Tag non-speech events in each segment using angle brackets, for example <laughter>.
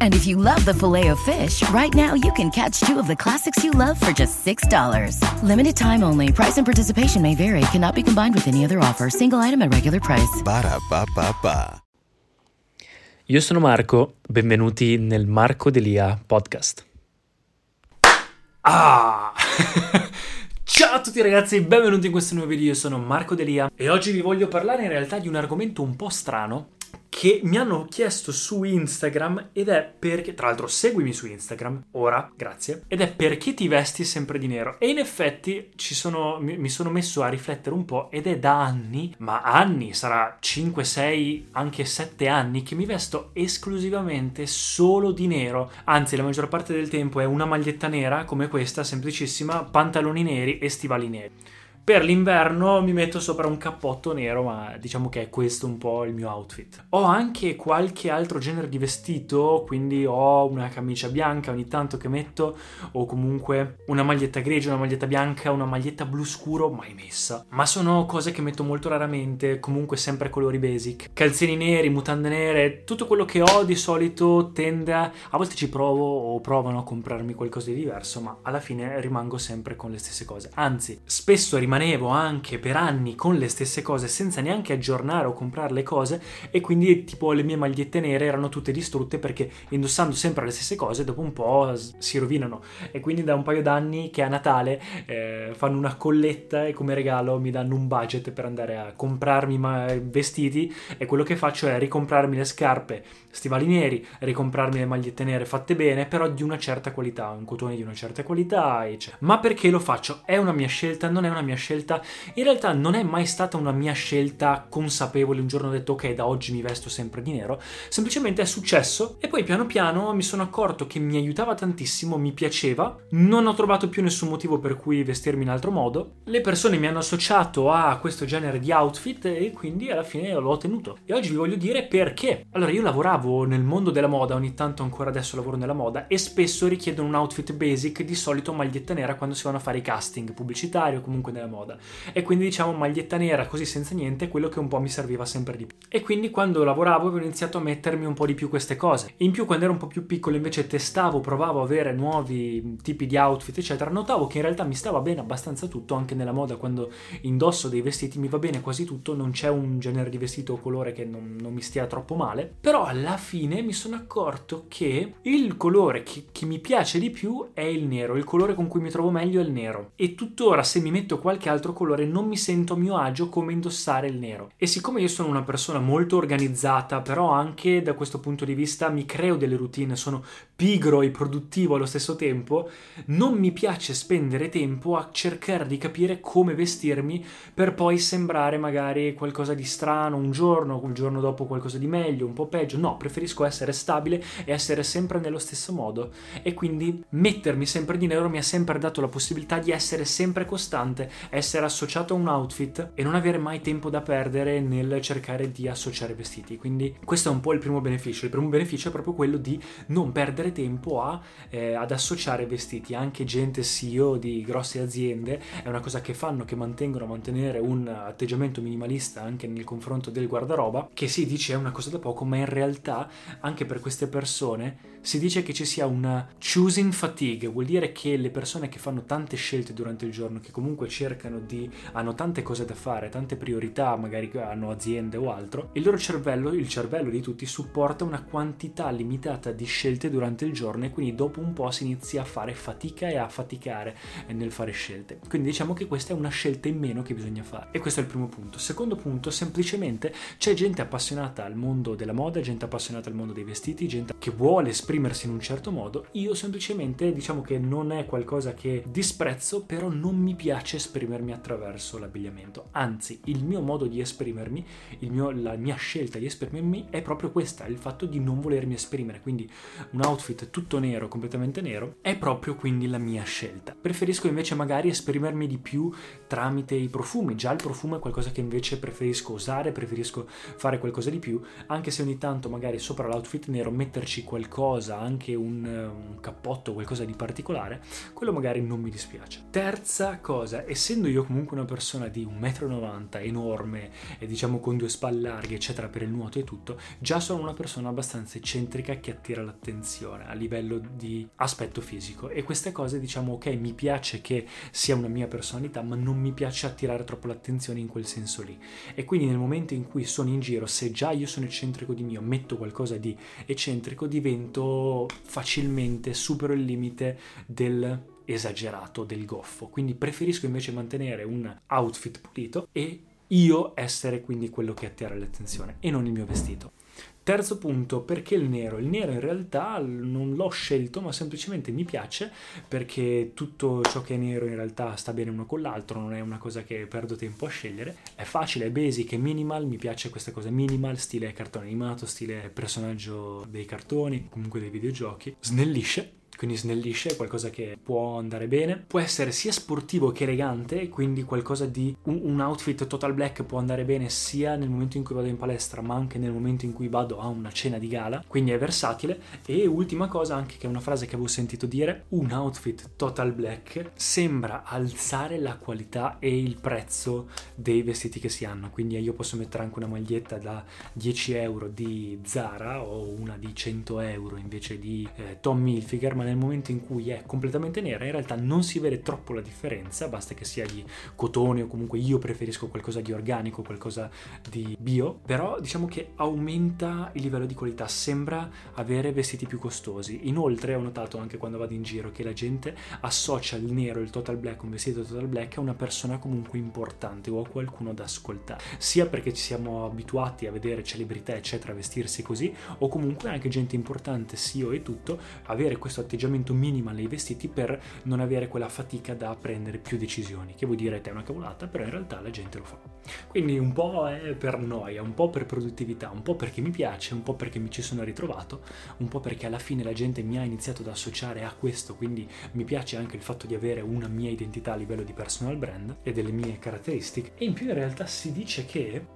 And if you love the filet of fish, right now you can catch two of the classics you love for just $6. Limited time only. Price and participation may vary. Cannot be combined with any other offer. Single item at regular price. Ba da ba. Io sono Marco, benvenuti nel Marco Delia podcast. Ah! <laughs> Ciao a tutti ragazzi, benvenuti in questo nuovo video, io sono Marco Delia e oggi vi voglio parlare in realtà di un argomento un po' strano che mi hanno chiesto su Instagram ed è perché, tra l'altro seguimi su Instagram, ora, grazie, ed è perché ti vesti sempre di nero. E in effetti sono, mi, mi, sono messo a riflettere un po' ed è da anni, ma anni, sarà 5, 6, anche 7 anni che mi vesto esclusivamente solo di nero. Anzi, la maggior parte del tempo è una maglietta nera come questa, semplicissima, pantaloni neri e stivali neri. Per l'inverno mi metto sopra un cappotto nero, ma diciamo che è questo un po' il mio outfit. Ho anche qualche altro genere di vestito, quindi ho una camicia bianca ogni tanto che metto, o comunque una maglietta grigia, una maglietta bianca, una maglietta blu scuro, mai messa. Ma sono cose che metto molto raramente, comunque sempre colori basic. Calzini neri, mutande nere, tutto quello che ho di solito tende a... A volte ci provo o provano a comprarmi qualcosa di diverso, ma alla fine rimango sempre con le stesse cose. Anzi, spesso rimango rimanevo anche per anni con le stesse cose senza neanche aggiornare o comprare le cose e quindi tipo le mie magliette nere erano tutte distrutte perché indossando sempre le stesse cose dopo un po' si rovinano e quindi da un paio d'anni che a Natale eh, fanno una colletta e come regalo mi danno un budget per andare a comprarmi vestiti e quello che faccio è ricomprarmi le scarpe stivali neri, ricomprarmi le magliette nere fatte bene però di una certa qualità, un cotone di una certa qualità eccetera. ma perché lo faccio? È una mia scelta? Non è una mia scelta. In realtà non è mai stata una mia scelta consapevole. Un giorno ho detto ok, da oggi mi vesto sempre di nero. Semplicemente è successo e poi piano piano mi sono accorto che mi aiutava tantissimo, mi piaceva. Non ho trovato più nessun motivo per cui vestirmi in altro modo. Le persone mi hanno associato a questo genere di outfit e quindi alla fine l'ho tenuto. E oggi vi voglio dire perché. Allora, io lavoravo nel mondo della moda, ogni tanto ancora adesso lavoro nella moda e spesso richiedono un outfit basic, di solito maglietta nera quando si vanno a fare i casting pubblicitari o comunque nella moda. E quindi diciamo maglietta nera così senza niente è quello che un po' mi serviva sempre di più. E quindi quando lavoravo avevo iniziato a mettermi un po' di più queste cose. In più quando ero un po' più piccolo invece testavo provavo a avere nuovi tipi di outfit eccetera notavo che in realtà mi stava bene abbastanza tutto anche nella moda quando indosso dei vestiti mi va bene quasi tutto non c'è un genere di vestito o colore che non, non mi stia troppo male. Però alla fine mi sono accorto che il colore che, che mi piace di più è il nero il colore con cui mi trovo meglio è il nero. E tuttora se mi metto qualche altro colore non mi sento a mio agio come indossare il nero. E siccome io sono una persona molto organizzata, però anche da questo punto di vista mi creo delle routine, sono pigro e produttivo allo stesso tempo, non mi piace spendere tempo a cercare di capire come vestirmi per poi sembrare magari qualcosa di strano un giorno, un giorno dopo qualcosa di meglio, un po' peggio. No, preferisco essere stabile e essere sempre nello stesso modo. E quindi mettermi sempre di nero mi ha sempre dato la possibilità di essere sempre costante, essere associato a un outfit e non avere mai tempo da perdere nel cercare di associare vestiti. Quindi questo è un po' il primo beneficio. Il primo beneficio è proprio quello di non perdere tempo a, eh, ad associare vestiti. Anche gente CEO di grosse aziende è una cosa che fanno, che mantengono a mantenere un atteggiamento minimalista anche nel confronto del guardaroba, che si dice è una cosa da poco, ma in realtà anche per queste persone si dice che ci sia una choosing fatigue, vuol dire che le persone che fanno tante scelte durante il giorno, che comunque cercano di, hanno tante cose da fare, tante priorità, magari hanno aziende o altro, il loro cervello, il cervello di tutti, supporta una quantità limitata di scelte durante il giorno e quindi dopo un po' si inizia a fare fatica e a faticare nel fare scelte. Quindi diciamo che questa è una scelta in meno che bisogna fare. E questo è il primo punto. Secondo punto, semplicemente c'è gente appassionata al mondo della moda, gente appassionata al mondo dei vestiti, gente che vuole esprimersi in un certo modo, io semplicemente diciamo che non è qualcosa che disprezzo, però non mi piace esprimermi attraverso l'abbigliamento. Anzi, il mio modo di esprimermi, mio, la mia scelta di esprimermi è proprio questa, il fatto di non volermi esprimere. Quindi un outfit tutto nero, completamente nero, è proprio quindi la mia scelta. Preferisco invece magari esprimermi di più tramite i profumi. Già il profumo è qualcosa che invece preferisco usare, preferisco fare qualcosa di più, anche se ogni tanto magari sopra l'outfit nero metterci qualcosa, anche un, un cappotto, qualcosa di particolare, quello magari non mi dispiace. Terza cosa, essendo io comunque una persona di 1,90 m, enorme e diciamo con due spalle larghe, eccetera, per il nuoto e tutto, già sono una persona abbastanza eccentrica che attira l'attenzione a livello di aspetto fisico e queste cose diciamo ok, mi piace che sia una mia personalità, ma non mi piace attirare troppo l'attenzione in quel senso lì. E quindi nel momento in cui sono in giro, se già io sono eccentrico di mio, metto qualcosa di eccentrico, divento facilmente, supero il limite del esagerato, del goffo. Quindi preferisco invece mantenere un outfit pulito e io essere quindi quello che attira l'attenzione e non il mio vestito. Terzo punto, perché il nero? Il nero in realtà non l'ho scelto, ma semplicemente mi piace perché tutto ciò che è nero in realtà sta bene uno con l'altro, non è una cosa che perdo tempo a scegliere. È facile, è basic, è minimal, mi piace questa cosa minimal, stile cartone animato, stile personaggio dei cartoni, comunque dei videogiochi. Snellisce, quindi snellisce, è qualcosa che può andare bene. Può essere sia sportivo che elegante, quindi qualcosa di un, un, outfit total black può andare bene sia nel momento in cui vado in palestra, ma anche nel momento in cui vado a una cena di gala, quindi è versatile. E ultima cosa, anche che è una frase che avevo sentito dire, un outfit total black sembra alzare la qualità e il prezzo dei vestiti che si hanno. Quindi io posso mettere anche una maglietta da 10 euro di Zara o una di 100 euro invece di eh, Tom Hilfiger, ma nel momento in cui è completamente nera in realtà non si vede troppo la differenza, basta che sia di cotone o comunque io preferisco qualcosa di organico, qualcosa di bio, però diciamo che aumenta il livello di qualità, sembra avere vestiti più costosi. Inoltre ho notato anche quando vado in giro che la gente associa il nero, il total black, un vestito total black a una persona comunque importante o a qualcuno da ascoltare, sia perché ci siamo abituati a vedere celebrità eccetera vestirsi così o comunque anche gente importante, CEO e tutto, avere questo atteggiamento atteggiamento minimal nei vestiti per non avere quella fatica da prendere più decisioni, che voi direte è una cavolata, però in realtà la gente lo fa. Quindi un po' è per noia, un po' per produttività, un po' perché mi piace, un po' perché mi ci sono ritrovato, un po' perché alla fine la gente mi ha iniziato ad associare a questo, quindi mi piace anche il fatto di avere una mia identità a livello di personal brand e delle mie caratteristiche. E in più in realtà si dice che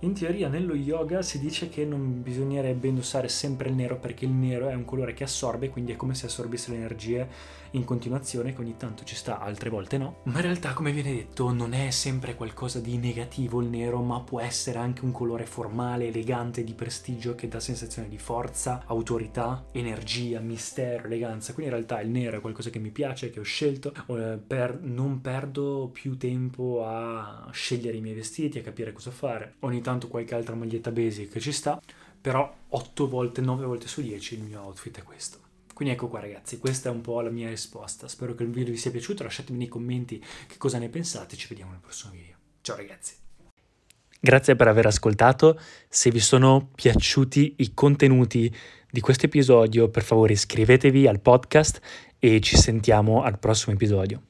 in teoria nello yoga si dice che non bisognerebbe indossare sempre il nero perché il nero è un colore che assorbe, quindi è come se assorbisse le energie in continuazione, che ogni tanto ci sta, altre volte no. Ma in realtà, come viene detto, non è sempre qualcosa di negativo il nero, ma può essere anche un colore formale, elegante, di prestigio che dà sensazione di forza, autorità, energia, mistero, eleganza. Quindi in realtà il nero è qualcosa che mi piace, che ho scelto, eh, per non perdo più tempo a scegliere i miei vestiti, a capire cosa fare. Ogni tanto qualche altra maglietta basic ci sta, però 8 volte, 9 volte su 10 il mio outfit è questo. Quindi ecco qua ragazzi, questa è un po' la mia risposta. Spero che il video vi sia piaciuto, lasciatemi nei commenti che cosa ne pensate, ci vediamo nel prossimo video. Ciao ragazzi. Grazie per aver ascoltato, se vi sono piaciuti i contenuti di questo episodio per favore iscrivetevi al podcast e ci sentiamo al prossimo episodio.